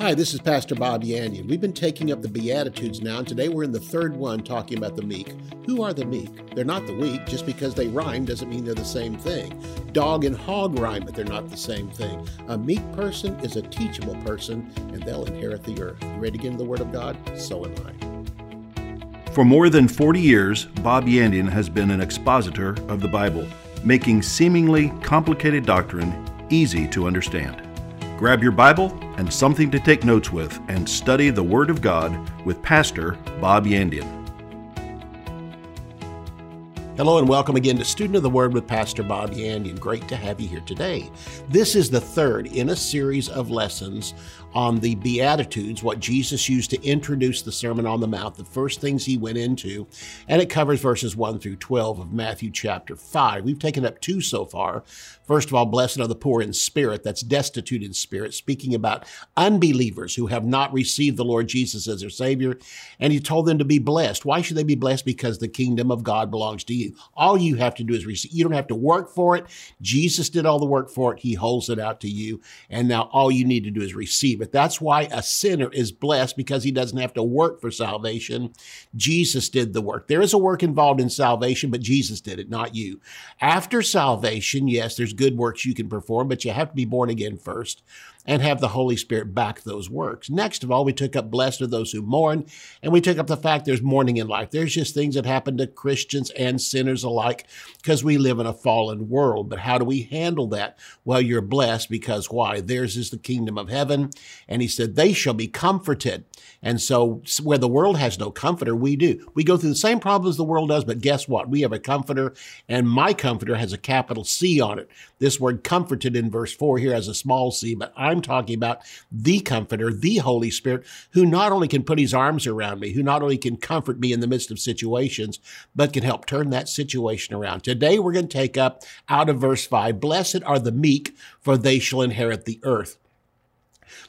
Hi, this is Pastor Bob Yandian. We've been taking up the Beatitudes now, and today we're in the third one talking about the meek. Who are the meek? They're not the weak. Just because they rhyme doesn't mean they're the same thing. Dog and hog rhyme, but they're not the same thing. A meek person is a teachable person, and they'll inherit the earth. You ready to get into the Word of God? So am I. For more than 40 years, Bob Yandian has been an expositor of the Bible, making seemingly complicated doctrine easy to understand. Grab your Bible and something to take notes with and study the Word of God with Pastor Bob Yandian. Hello and welcome again to Student of the Word with Pastor Bob Yandian. Great to have you here today. This is the third in a series of lessons on the Beatitudes, what Jesus used to introduce the Sermon on the Mount, the first things he went into, and it covers verses 1 through 12 of Matthew chapter 5. We've taken up two so far. First of all, blessed are the poor in spirit, that's destitute in spirit, speaking about unbelievers who have not received the Lord Jesus as their Savior. And he told them to be blessed. Why should they be blessed? Because the kingdom of God belongs to you. All you have to do is receive. You don't have to work for it. Jesus did all the work for it. He holds it out to you. And now all you need to do is receive it. That's why a sinner is blessed because he doesn't have to work for salvation. Jesus did the work. There is a work involved in salvation, but Jesus did it, not you. After salvation, yes, there's good works you can perform, but you have to be born again first and have the Holy Spirit back those works. Next of all, we took up blessed are those who mourn, and we took up the fact there's mourning in life. There's just things that happen to Christians and sinners alike because we live in a fallen world. But how do we handle that? Well, you're blessed because why? Theirs is the kingdom of heaven. And he said, they shall be comforted. And so where the world has no comforter, we do. We go through the same problems the world does, but guess what? We have a comforter, and my comforter has a capital C on it. This word comforted in verse 4 here has a small c, but I'm talking about the comforter, the Holy Spirit, who not only can put his arms around me, who not only can comfort me in the midst of situations, but can help turn that situation around. Today we're going to take up out of verse 5 Blessed are the meek, for they shall inherit the earth.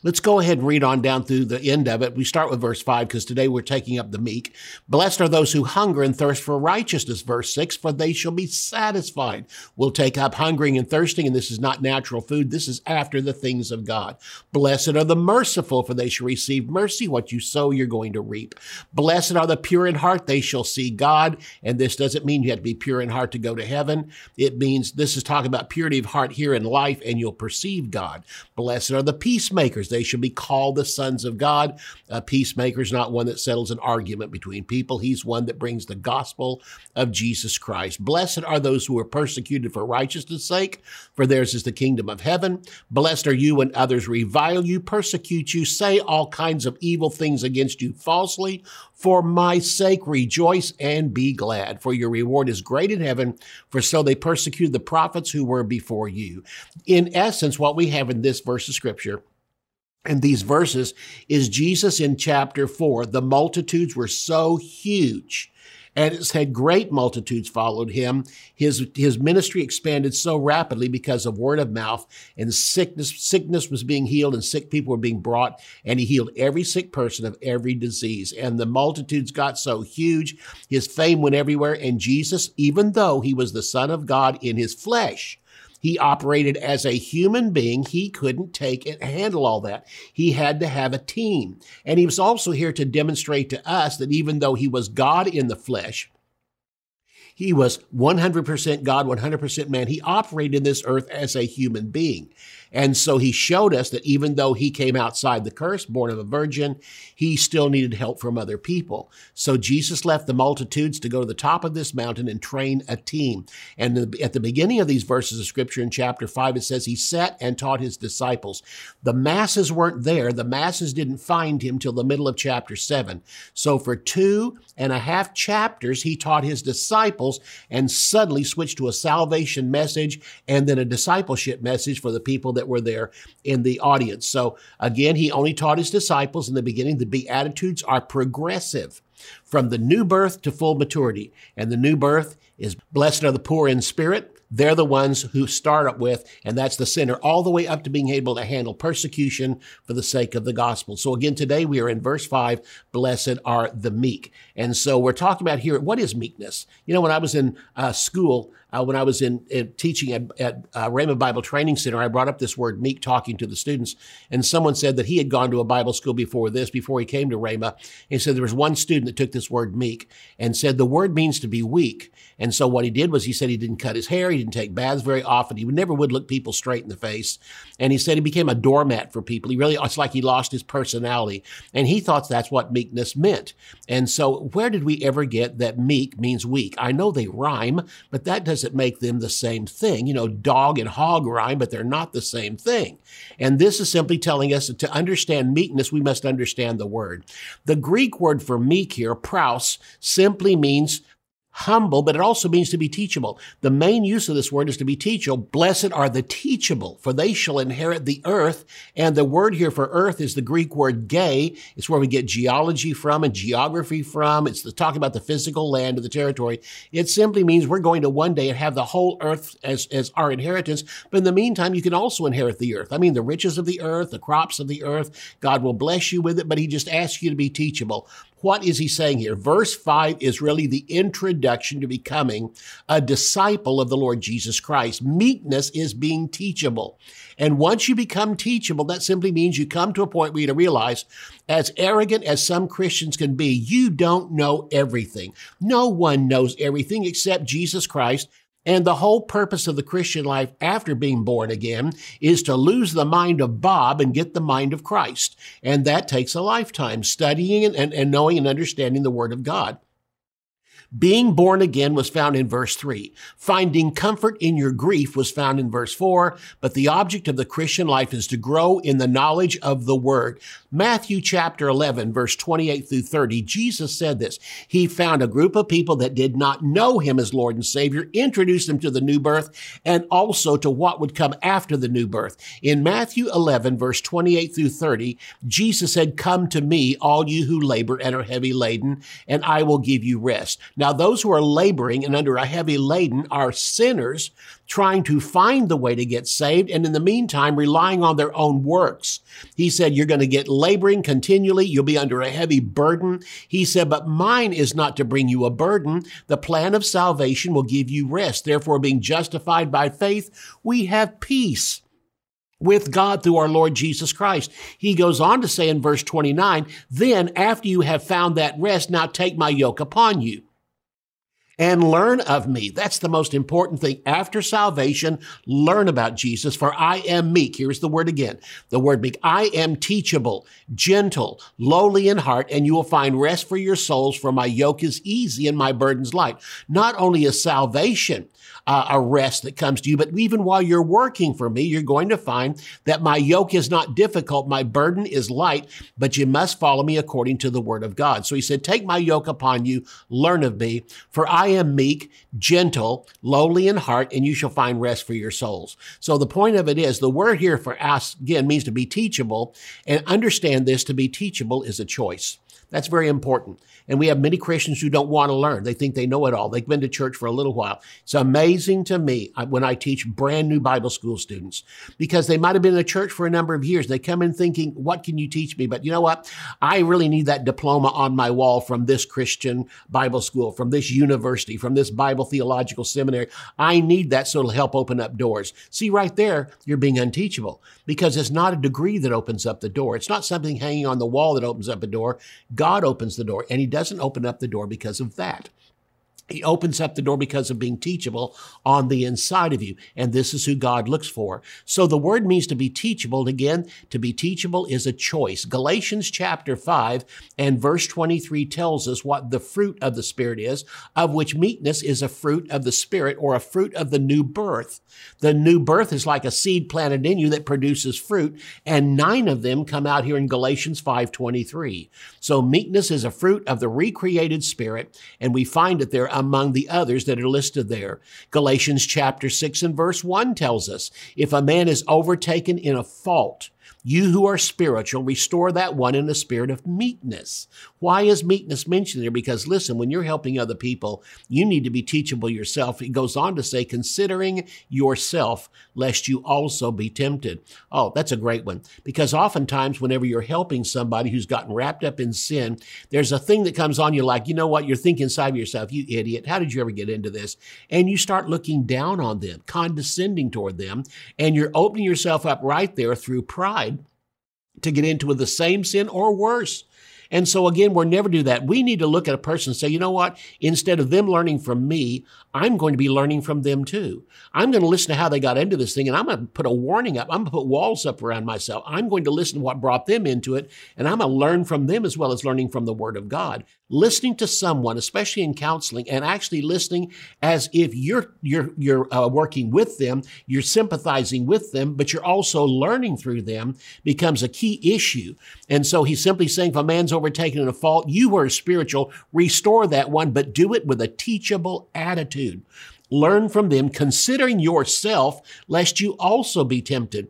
Let's go ahead and read on down through the end of it. We start with verse 5 because today we're taking up the meek. Blessed are those who hunger and thirst for righteousness, verse 6, for they shall be satisfied. We'll take up hungering and thirsting, and this is not natural food. This is after the things of God. Blessed are the merciful, for they shall receive mercy. What you sow, you're going to reap. Blessed are the pure in heart, they shall see God. And this doesn't mean you have to be pure in heart to go to heaven. It means this is talking about purity of heart here in life, and you'll perceive God. Blessed are the peacemakers they should be called the sons of God. A peacemaker is not one that settles an argument between people. He's one that brings the gospel of Jesus Christ. Blessed are those who are persecuted for righteousness' sake, for theirs is the kingdom of heaven. Blessed are you when others revile you, persecute you, say all kinds of evil things against you falsely. For my sake, rejoice and be glad, for your reward is great in heaven, for so they persecuted the prophets who were before you. In essence, what we have in this verse of scripture and these verses is Jesus in chapter four. The multitudes were so huge and it said great multitudes followed him. His, his ministry expanded so rapidly because of word of mouth and sickness, sickness was being healed and sick people were being brought and he healed every sick person of every disease. And the multitudes got so huge. His fame went everywhere. And Jesus, even though he was the son of God in his flesh, he operated as a human being. He couldn't take and handle all that. He had to have a team. And he was also here to demonstrate to us that even though he was God in the flesh, he was 100% God, 100% man. He operated in this earth as a human being. And so he showed us that even though he came outside the curse, born of a virgin, he still needed help from other people. So Jesus left the multitudes to go to the top of this mountain and train a team. And at the beginning of these verses of scripture in chapter five, it says he sat and taught his disciples. The masses weren't there. The masses didn't find him till the middle of chapter seven. So for two and a half chapters, he taught his disciples and suddenly switched to a salvation message and then a discipleship message for the people that that were there in the audience. So again, he only taught his disciples in the beginning. The Beatitudes are progressive from the new birth to full maturity. And the new birth is blessed are the poor in spirit. They're the ones who start up with, and that's the sinner, all the way up to being able to handle persecution for the sake of the gospel. So again, today we are in verse five, blessed are the meek. And so we're talking about here, what is meekness? You know, when I was in uh, school, uh, when I was in, in teaching at, at uh, Rhema Bible Training Center, I brought up this word meek talking to the students. And someone said that he had gone to a Bible school before this, before he came to Rhema. He said there was one student that took this word meek and said the word means to be weak. And so what he did was he said he didn't cut his hair, he didn't take baths very often, he never would look people straight in the face. And he said he became a doormat for people. He really, it's like he lost his personality. And he thought that's what meekness meant. And so where did we ever get that meek means weak? I know they rhyme, but that doesn't make them the same thing. You know, dog and hog rhyme, but they're not the same thing. And this is simply telling us that to understand meekness, we must understand the word. The Greek word for meek here, praus, simply means humble, but it also means to be teachable. The main use of this word is to be teachable. Blessed are the teachable, for they shall inherit the earth. And the word here for earth is the Greek word gay. It's where we get geology from and geography from. It's the talk about the physical land of the territory. It simply means we're going to one day have the whole earth as, as our inheritance. But in the meantime, you can also inherit the earth. I mean, the riches of the earth, the crops of the earth. God will bless you with it, but he just asks you to be teachable. What is he saying here? Verse 5 is really the introduction to becoming a disciple of the Lord Jesus Christ. Meekness is being teachable. And once you become teachable, that simply means you come to a point where you realize, as arrogant as some Christians can be, you don't know everything. No one knows everything except Jesus Christ and the whole purpose of the Christian life after being born again is to lose the mind of Bob and get the mind of Christ. And that takes a lifetime studying and, and, and knowing and understanding the Word of God. Being born again was found in verse 3. Finding comfort in your grief was found in verse 4. But the object of the Christian life is to grow in the knowledge of the Word. Matthew chapter 11, verse 28 through 30, Jesus said this. He found a group of people that did not know Him as Lord and Savior, introduced them to the new birth, and also to what would come after the new birth. In Matthew 11, verse 28 through 30, Jesus said, Come to me, all you who labor and are heavy laden, and I will give you rest. Now, those who are laboring and under a heavy laden are sinners trying to find the way to get saved and in the meantime relying on their own works. He said, You're going to get laboring continually. You'll be under a heavy burden. He said, But mine is not to bring you a burden. The plan of salvation will give you rest. Therefore, being justified by faith, we have peace with God through our Lord Jesus Christ. He goes on to say in verse 29, then after you have found that rest, now take my yoke upon you and learn of me. That's the most important thing. After salvation, learn about Jesus, for I am meek. Here's the word again. The word meek. I am teachable, gentle, lowly in heart, and you will find rest for your souls, for my yoke is easy and my burden's light. Not only is salvation uh, a rest that comes to you, but even while you're working for me, you're going to find that my yoke is not difficult, my burden is light, but you must follow me according to the word of God. So he said, take my yoke upon you, learn of me, for I am meek, gentle, lowly in heart, and you shall find rest for your souls. So the point of it is the word here for us, again, means to be teachable and understand this to be teachable is a choice. That's very important. And we have many Christians who don't want to learn. They think they know it all. They've been to church for a little while. It's amazing to me uh, when I teach brand new Bible school students because they might have been in a church for a number of years. They come in thinking, what can you teach me? But you know what? I really need that diploma on my wall from this Christian Bible school, from this university, from this Bible theological seminary. I need that so it'll help open up doors. See, right there, you're being unteachable because it's not a degree that opens up the door. It's not something hanging on the wall that opens up a door. God opens the door, and He doesn't open up the door because of that. He opens up the door because of being teachable on the inside of you. And this is who God looks for. So the word means to be teachable. And again, to be teachable is a choice. Galatians chapter 5 and verse 23 tells us what the fruit of the Spirit is, of which meekness is a fruit of the Spirit or a fruit of the new birth. The new birth is like a seed planted in you that produces fruit. And nine of them come out here in Galatians 5.23. So meekness is a fruit of the recreated Spirit. And we find it there among the others that are listed there. Galatians chapter 6 and verse 1 tells us if a man is overtaken in a fault, You who are spiritual, restore that one in a spirit of meekness. Why is meekness mentioned there? Because listen, when you're helping other people, you need to be teachable yourself. It goes on to say, considering yourself, lest you also be tempted. Oh, that's a great one. Because oftentimes, whenever you're helping somebody who's gotten wrapped up in sin, there's a thing that comes on you like, you know what? You're thinking inside of yourself, you idiot. How did you ever get into this? And you start looking down on them, condescending toward them, and you're opening yourself up right there through pride to get into the same sin or worse. And so again, we're never do that. We need to look at a person and say, you know what? Instead of them learning from me, I'm going to be learning from them too. I'm going to listen to how they got into this thing and I'm going to put a warning up. I'm going to put walls up around myself. I'm going to listen to what brought them into it and I'm going to learn from them as well as learning from the Word of God. Listening to someone, especially in counseling, and actually listening as if you're you're you're uh, working with them, you're sympathizing with them, but you're also learning through them becomes a key issue. And so he's simply saying, if a man's overtaken in a fault, you are spiritual, restore that one, but do it with a teachable attitude attitude. Learn from them, considering yourself, lest you also be tempted.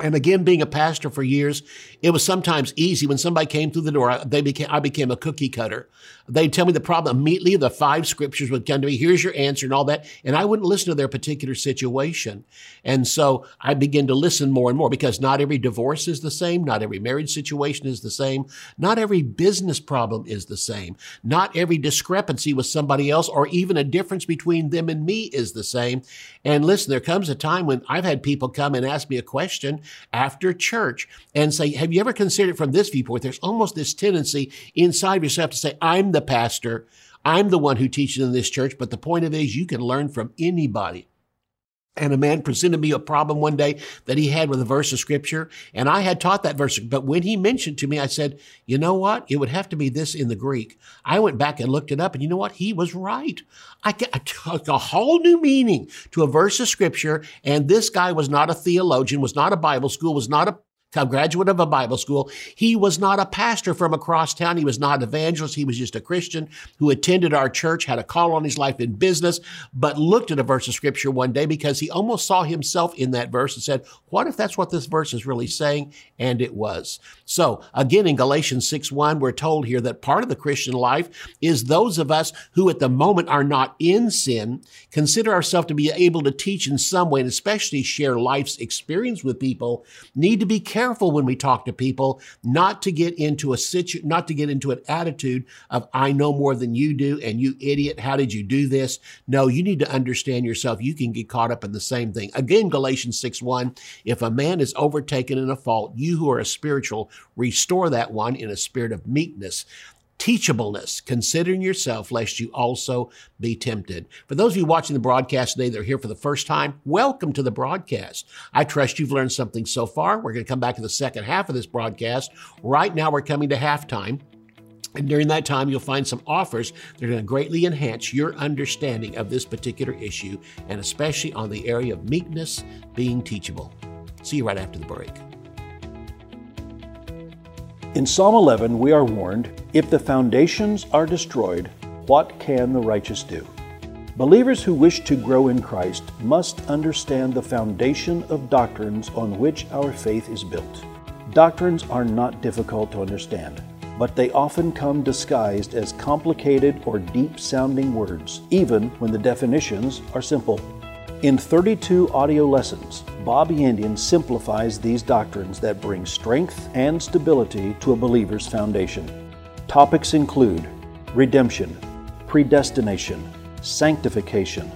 And again, being a pastor for years, it was sometimes easy when somebody came through the door. They became, I became a cookie cutter. They'd tell me the problem immediately. The five scriptures would come to me. Here's your answer and all that. And I wouldn't listen to their particular situation. And so I began to listen more and more because not every divorce is the same. Not every marriage situation is the same. Not every business problem is the same. Not every discrepancy with somebody else or even a difference between them and me is the same. And listen, there comes a time when I've had people come and ask me a question after church and say, have you ever considered from this viewpoint? There's almost this tendency inside yourself to say, I'm the pastor. I'm the one who teaches in this church. But the point of it is you can learn from anybody. And a man presented me a problem one day that he had with a verse of scripture. And I had taught that verse. But when he mentioned to me, I said, you know what? It would have to be this in the Greek. I went back and looked it up. And you know what? He was right. I, took a whole new meaning to a verse of scripture. And this guy was not a theologian, was not a Bible school, was not a a graduate of a Bible school. He was not a pastor from across town. He was not an evangelist. He was just a Christian who attended our church, had a call on his life in business, but looked at a verse of scripture one day because he almost saw himself in that verse and said, what if that's what this verse is really saying? And it was. So again, in Galatians 6 1, we're told here that part of the Christian life is those of us who at the moment are not in sin, consider ourselves to be able to teach in some way and especially share life's experience with people, need to be careful careful when we talk to people not to get into a situ, not to get into an attitude of I know more than you do and you idiot, how did you do this? No, you need to understand yourself. You can get caught up in the same thing. Again, Galatians 6 1, if a man is overtaken in a fault, you who are a spiritual, restore that one in a spirit of meekness teachableness, considering yourself, lest you also be tempted. For those of you watching the broadcast today that are here for the first time, welcome to the broadcast. I trust you've learned something so far. We're going to come back to the second half of this broadcast. Right now, we're coming to halftime. And during that time, you'll find some offers that are going to greatly enhance your understanding of this particular issue, and especially on the area of meekness being teachable. See you right after the break. In Psalm 11, we are warned if the foundations are destroyed, what can the righteous do? Believers who wish to grow in Christ must understand the foundation of doctrines on which our faith is built. Doctrines are not difficult to understand, but they often come disguised as complicated or deep sounding words, even when the definitions are simple. In 32 audio lessons, Bob Yandian simplifies these doctrines that bring strength and stability to a believer's foundation. Topics include redemption, predestination, sanctification,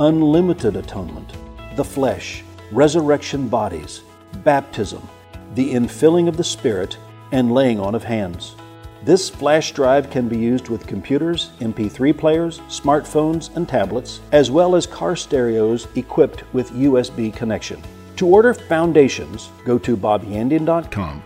unlimited atonement, the flesh, resurrection bodies, baptism, the infilling of the Spirit, and laying on of hands. This flash drive can be used with computers, MP3 players, smartphones, and tablets, as well as car stereos equipped with USB connection. To order Foundations, go to bobyandian.com.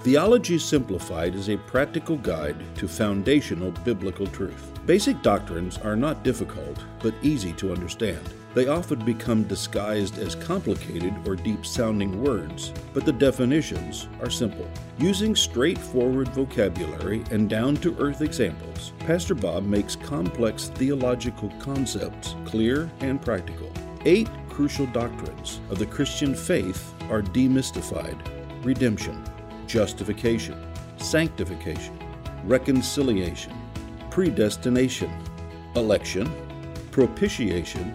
Theology Simplified is a practical guide to foundational biblical truth. Basic doctrines are not difficult, but easy to understand. They often become disguised as complicated or deep sounding words, but the definitions are simple. Using straightforward vocabulary and down to earth examples, Pastor Bob makes complex theological concepts clear and practical. Eight crucial doctrines of the Christian faith are demystified redemption, justification, sanctification, reconciliation, predestination, election, propitiation,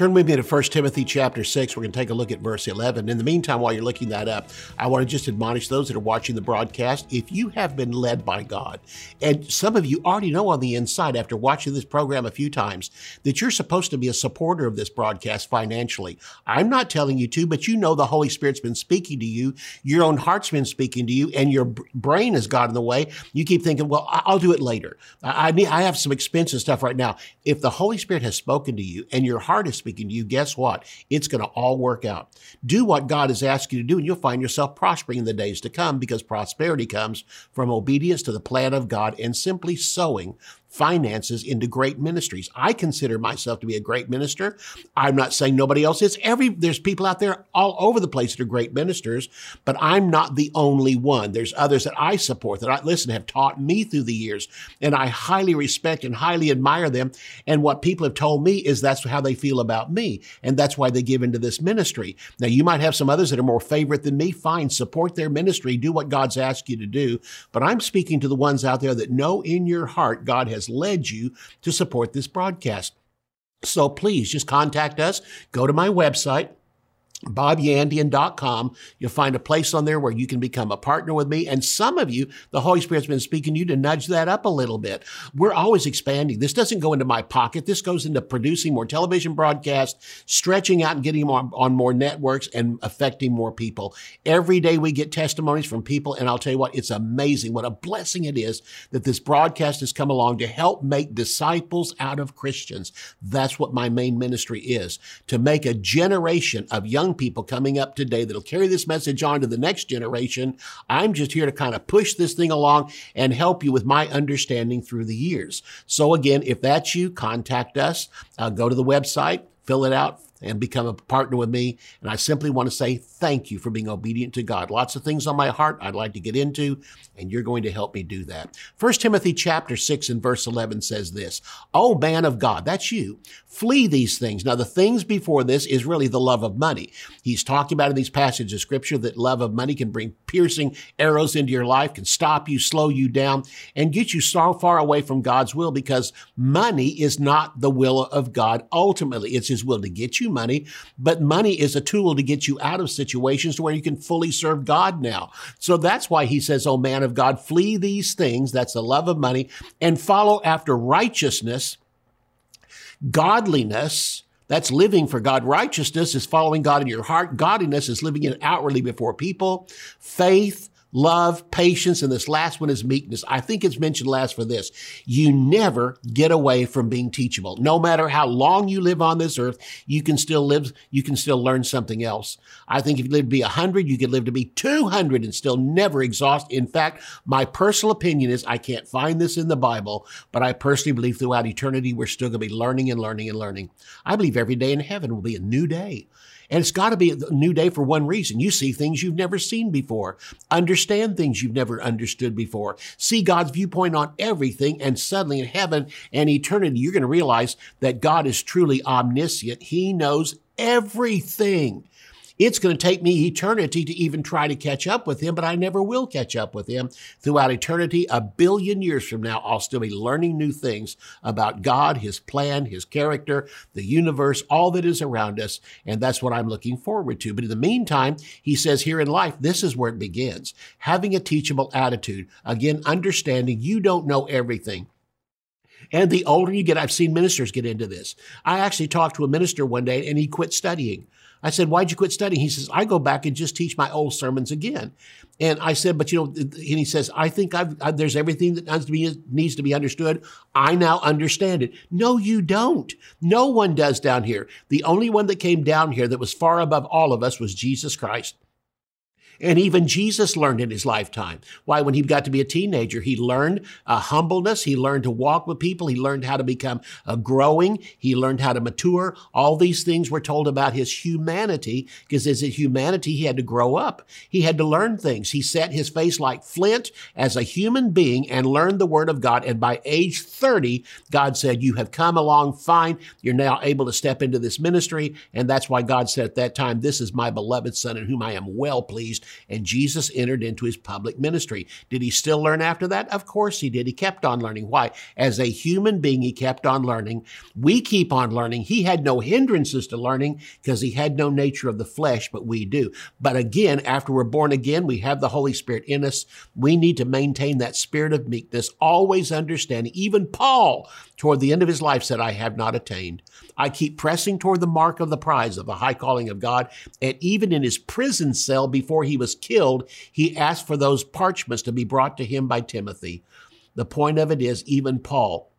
Turn with me to 1 Timothy chapter 6. We're going to take a look at verse 11. In the meantime, while you're looking that up, I want to just admonish those that are watching the broadcast. If you have been led by God, and some of you already know on the inside after watching this program a few times that you're supposed to be a supporter of this broadcast financially. I'm not telling you to, but you know the Holy Spirit's been speaking to you. Your own heart's been speaking to you, and your brain has got in the way. You keep thinking, well, I'll do it later. I need, I have some expensive stuff right now. If the Holy Spirit has spoken to you and your heart is speaking, speaking to you, guess what? It's going to all work out. Do what God has asked you to do, and you'll find yourself prospering in the days to come because prosperity comes from obedience to the plan of God and simply sowing finances into great ministries. I consider myself to be a great minister. I'm not saying nobody else is. Every there's people out there all over the place that are great ministers, but I'm not the only one. There's others that I support that I listen have taught me through the years, and I highly respect and highly admire them. And what people have told me is that's how they feel about me, and that's why they give into this ministry. Now you might have some others that are more favorite than me. Fine, support their ministry, do what God's asked you to do. But I'm speaking to the ones out there that know in your heart God has has led you to support this broadcast. So please just contact us. Go to my website, bobyandian.com. You'll find a place on there where you can become a partner with me. And some of you, the Holy Spirit's been speaking to you to nudge that up a little bit. We're always expanding. This doesn't go into my pocket. This goes into producing more television broadcasts, stretching out and getting on, on more networks and affecting more people. Every day we get testimonies from people. And I'll tell you what, it's amazing what a blessing it is that this broadcast has come along to help make disciples out of Christians. That's what my main ministry is to make a generation of young young people coming up today that'll carry this message on to the next generation. I'm just here to kind of push this thing along and help you with my understanding through the years. So again, if that's you, contact us. Uh, go to the website, fill it out, and become a partner with me. And I simply want to say thank you for being obedient to God. Lots of things on my heart I'd like to get into, and you're going to help me do that. First Timothy chapter 6 and verse 11 says this, Oh man of God, that's you, flee these things. Now the things before this is really the love of money. He's talking about in these passages of scripture that love of money can bring piercing arrows into your life, can stop you, slow you down, and get you so far away from God's will because money is not the will of God ultimately. It's his will to get you money, but money is a tool to get you out of situations to where you can fully serve God now. So that's why he says, Oh man of God, flee these things. That's the love of money and follow after righteousness, godliness, that's living for God. Righteousness is following God in your heart. Godliness is living it outwardly before people. Faith, love, patience, and this last one is meekness. I think it's mentioned last for this. You never get away from being teachable. No matter how long you live on this earth, you can still live, you can still learn something else. I think if you live to be 100, you could live to be 200 and still never exhaust. In fact, my personal opinion is I can't find this in the Bible, but I personally believe throughout eternity, we're still going to be learning and learning and learning. I believe every day in heaven will be a new day. And it's got to be a new day for one reason. You see things you've never seen before, understand things you've never understood before, see God's viewpoint on everything. And suddenly in heaven and eternity, you're going to realize that God is truly omniscient. He knows everything. It's going to take me eternity to even try to catch up with him, but I never will catch up with him. Throughout eternity, a billion years from now, I'll still be learning new things about God, his plan, his character, the universe, all that is around us. And that's what I'm looking forward to. But in the meantime, he says here in life, this is where it begins. Having a teachable attitude. Again, understanding you don't know everything. And the older you get, I've seen ministers get into this. I actually talked to a minister one day and he quit studying. I said, Why'd you quit studying? He says, I go back and just teach my old sermons again. And I said, But you know, and he says, I think I've, I, there's everything that needs to, be, needs to be understood. I now understand it. No, you don't. No one does down here. The only one that came down here that was far above all of us was Jesus Christ. And even Jesus learned in his lifetime. Why, when he got to be a teenager, he learned uh, humbleness. He learned to walk with people. He learned how to become uh, growing. He learned how to mature. All these things were told about his humanity because as a humanity, he had to grow up. He had to learn things. He set his face like flint as a human being and learned the word of God. And by age 30, God said, you have come along fine. You're now able to step into this ministry. And that's why God said at that time, this is my beloved son in whom I am well pleased and Jesus entered into his public ministry. Did he still learn after that? Of course he did. He kept on learning. Why? As a human being, he kept on learning. We keep on learning. He had no hindrances to learning because he had no nature of the flesh, but we do. But again, after we're born again, we have the Holy Spirit in us. We need to maintain that spirit of meekness, always understanding. Even Paul, toward the end of his life, said, I have not attained. I keep pressing toward the mark of the prize of the high calling of God. And even in his prison cell before he was killed, he asked for those parchments to be brought to him by Timothy. The point of it is, even Paul,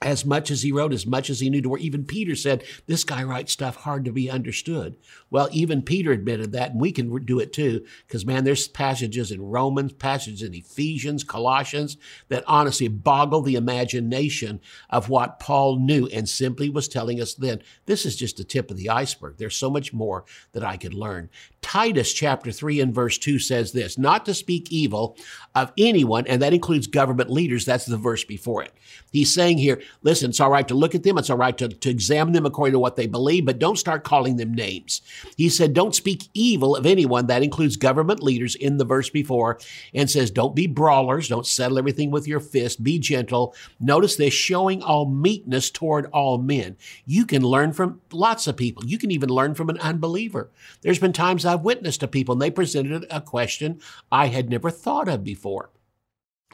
as much as he wrote, as much as he knew to work. Even Peter said, This guy writes stuff hard to be understood. Well, even Peter admitted that, and we can do it too, because man, there's passages in Romans, passages in Ephesians, Colossians that honestly boggle the imagination of what Paul knew and simply was telling us then. This is just the tip of the iceberg. There's so much more that I could learn. Titus chapter 3 and verse 2 says this not to speak evil of anyone, and that includes government leaders. That's the verse before it. He's saying here, listen, it's all right to look at them, it's all right to, to examine them according to what they believe, but don't start calling them names. He said, don't speak evil of anyone. That includes government leaders in the verse before, and says, don't be brawlers, don't settle everything with your fist, be gentle. Notice this showing all meekness toward all men. You can learn from lots of people. You can even learn from an unbeliever. There's been times I've witnessed to people and they presented a question I had never thought of before.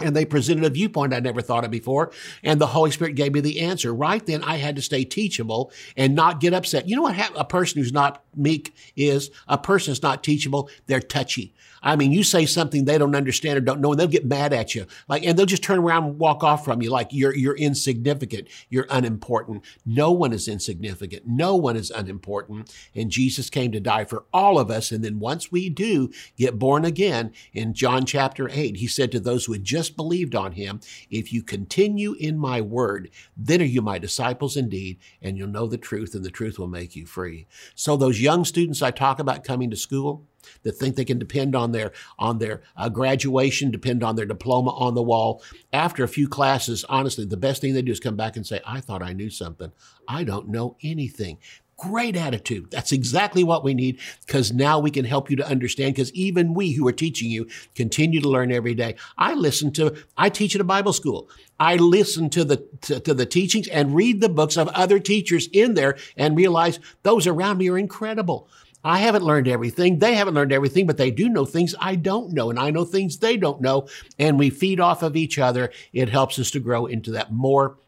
And they presented a viewpoint I never thought of before. And the Holy Spirit gave me the answer. Right then, I had to stay teachable and not get upset. You know what a person who's not meek is? A person who's not teachable, they're touchy. I mean, you say something they don't understand or don't know, and they'll get mad at you. Like, and they'll just turn around and walk off from you like you're, you're insignificant. You're unimportant. No one is insignificant. No one is unimportant. And Jesus came to die for all of us. And then once we do get born again in John chapter eight, he said to those who had just believed on him, if you continue in my word, then are you my disciples indeed, and you'll know the truth and the truth will make you free. So those young students I talk about coming to school, that think they can depend on their on their uh, graduation, depend on their diploma on the wall. After a few classes, honestly, the best thing they do is come back and say, "I thought I knew something. I don't know anything." Great attitude. That's exactly what we need because now we can help you to understand because even we who are teaching you continue to learn every day. I listen to, I teach at a Bible school. I listen to the, to, to the teachings and read the books of other teachers in there and realize those around me are incredible. I haven't learned everything. They haven't learned everything, but they do know things I don't know, and I know things they don't know. And we feed off of each other. It helps us to grow into that more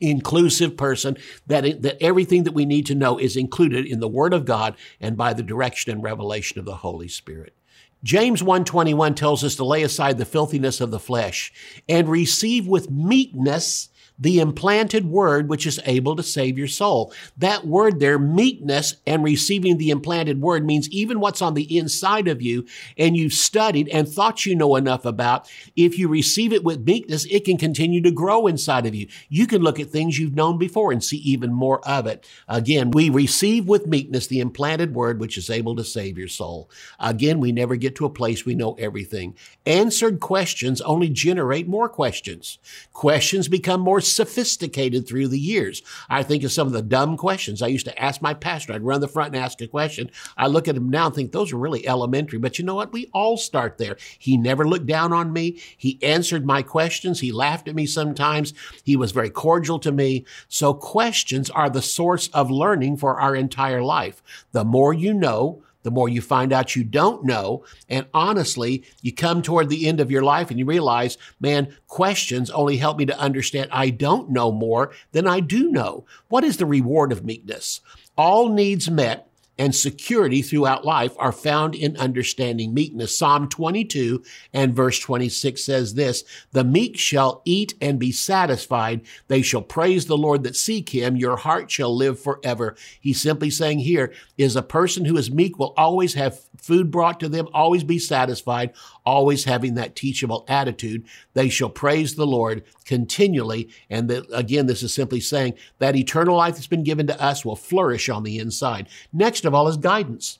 inclusive person that, that everything that we need to know is included in the word of God and by the direction and revelation of the Holy Spirit. James 1:21 tells us to lay aside the filthiness of the flesh and receive with meekness the implanted word which is able to save your soul. That word there, meekness and receiving the implanted word means even what's on the inside of you and you've studied and thought you know enough about, if you receive it with meekness, it can continue to grow inside of you. You can look at things you've known before and see even more of it. Again, we receive with meekness the implanted word which is able to save your soul. Again, we never get to a place we know everything. Answered questions only generate more questions. Questions become more sophisticated through the years. I think of some of the dumb questions I used to ask my pastor. I'd run the front and ask a question. I look at him now and think those are really elementary, but you know what? We all start there. He never looked down on me. He answered my questions. He laughed at me sometimes. He was very cordial to me. So questions are the source of learning for our entire life. The more you know, the more you find out you don't know. And honestly, you come toward the end of your life and you realize, man, questions only help me to understand I don't know more than I do know. What is the reward of meekness? All needs met and security throughout life are found in understanding meekness. Psalm 22 and verse 26 says this, the meek shall eat and be satisfied. They shall praise the Lord that seek him. Your heart shall live forever. He's simply saying here is a person who is meek will always have food brought to them, always be satisfied, always having that teachable attitude. They shall praise the Lord continually. And that, again, this is simply saying that eternal life that's been given to us will flourish on the inside. Next of all is guidance.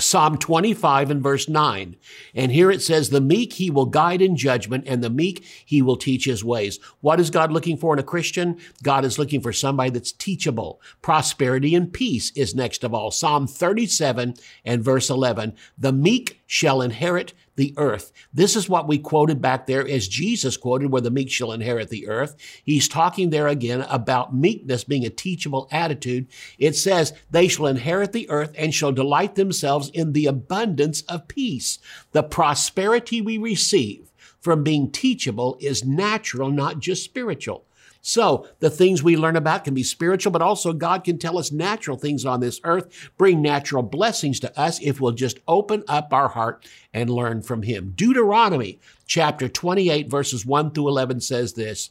Psalm 25 and verse 9. And here it says, the meek he will guide in judgment and the meek he will teach his ways. What is God looking for in a Christian? God is looking for somebody that's teachable. Prosperity and peace is next of all. Psalm 37 and verse 11. The meek shall inherit the earth. This is what we quoted back there as Jesus quoted, where the meek shall inherit the earth. He's talking there again about meekness being a teachable attitude. It says, they shall inherit the earth and shall delight themselves in the abundance of peace. The prosperity we receive from being teachable is natural, not just spiritual. So the things we learn about can be spiritual, but also God can tell us natural things on this earth, bring natural blessings to us if we'll just open up our heart and learn from Him. Deuteronomy chapter 28 verses 1 through 11 says this,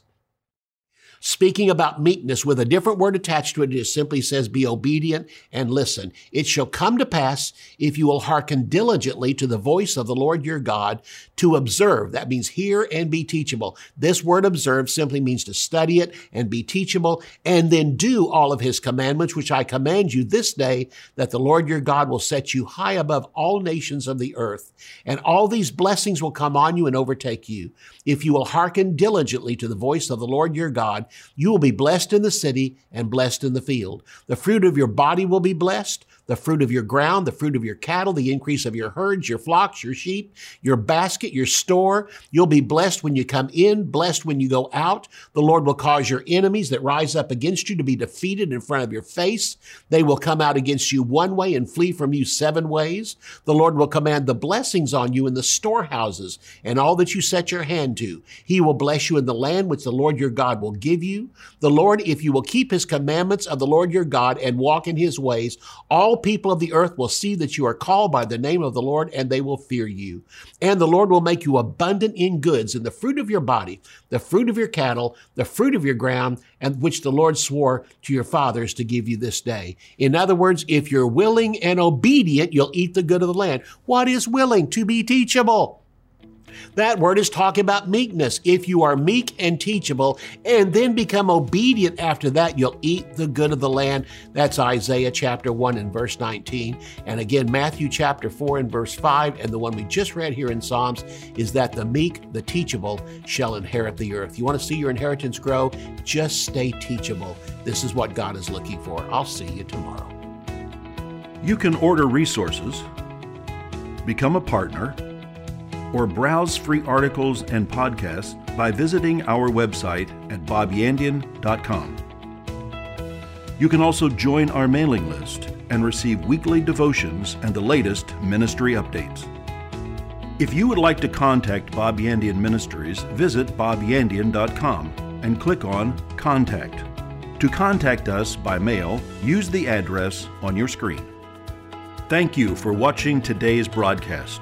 speaking about meekness with a different word attached to it. It simply says, be obedient and listen. It shall come to pass if you will hearken diligently to the voice of the Lord your God to observe. That means hear and be teachable. This word observe simply means to study it and be teachable and then do all of his commandments, which I command you this day that the Lord your God will set you high above all nations of the earth. And all these blessings will come on you and overtake you. If you will hearken diligently to the voice of the Lord your God, you will be blessed in the city and blessed in the field. The fruit of your body will be blessed the fruit of your ground, the fruit of your cattle, the increase of your herds, your flocks, your sheep, your basket, your store. You'll be blessed when you come in, blessed when you go out. The Lord will cause your enemies that rise up against you to be defeated in front of your face. They will come out against you one way and flee from you seven ways. The Lord will command the blessings on you in the storehouses and all that you set your hand to. He will bless you in the land which the Lord your God will give you. The Lord, if you will keep his commandments of the Lord your God and walk in his ways, people of the earth will see that you are called by the name of the Lord and they will fear you. And the Lord will make you abundant in goods, in the fruit of your body, the fruit of your cattle, the fruit of your ground, and which the Lord swore to your fathers to give you this day. In other words, if you're willing and obedient, you'll eat the good of the land. What is willing? To be teachable. That word is talking about meekness. If you are meek and teachable and then become obedient after that, you'll eat the good of the land. That's Isaiah chapter 1 and verse 19. And again, Matthew chapter 4 and verse 5. And the one we just read here in Psalms is that the meek, the teachable, shall inherit the earth. You want to see your inheritance grow? Just stay teachable. This is what God is looking for. I'll see you tomorrow. You can order resources, become a partner, or browse free articles and podcasts by visiting our website at bobyandian.com. You can also join our mailing list and receive weekly devotions and the latest ministry updates. If you would like to contact Bob Yandian Ministries, visit bobyandian.com and click on Contact. To contact us by mail, use the address on your screen. Thank you for watching today's broadcast.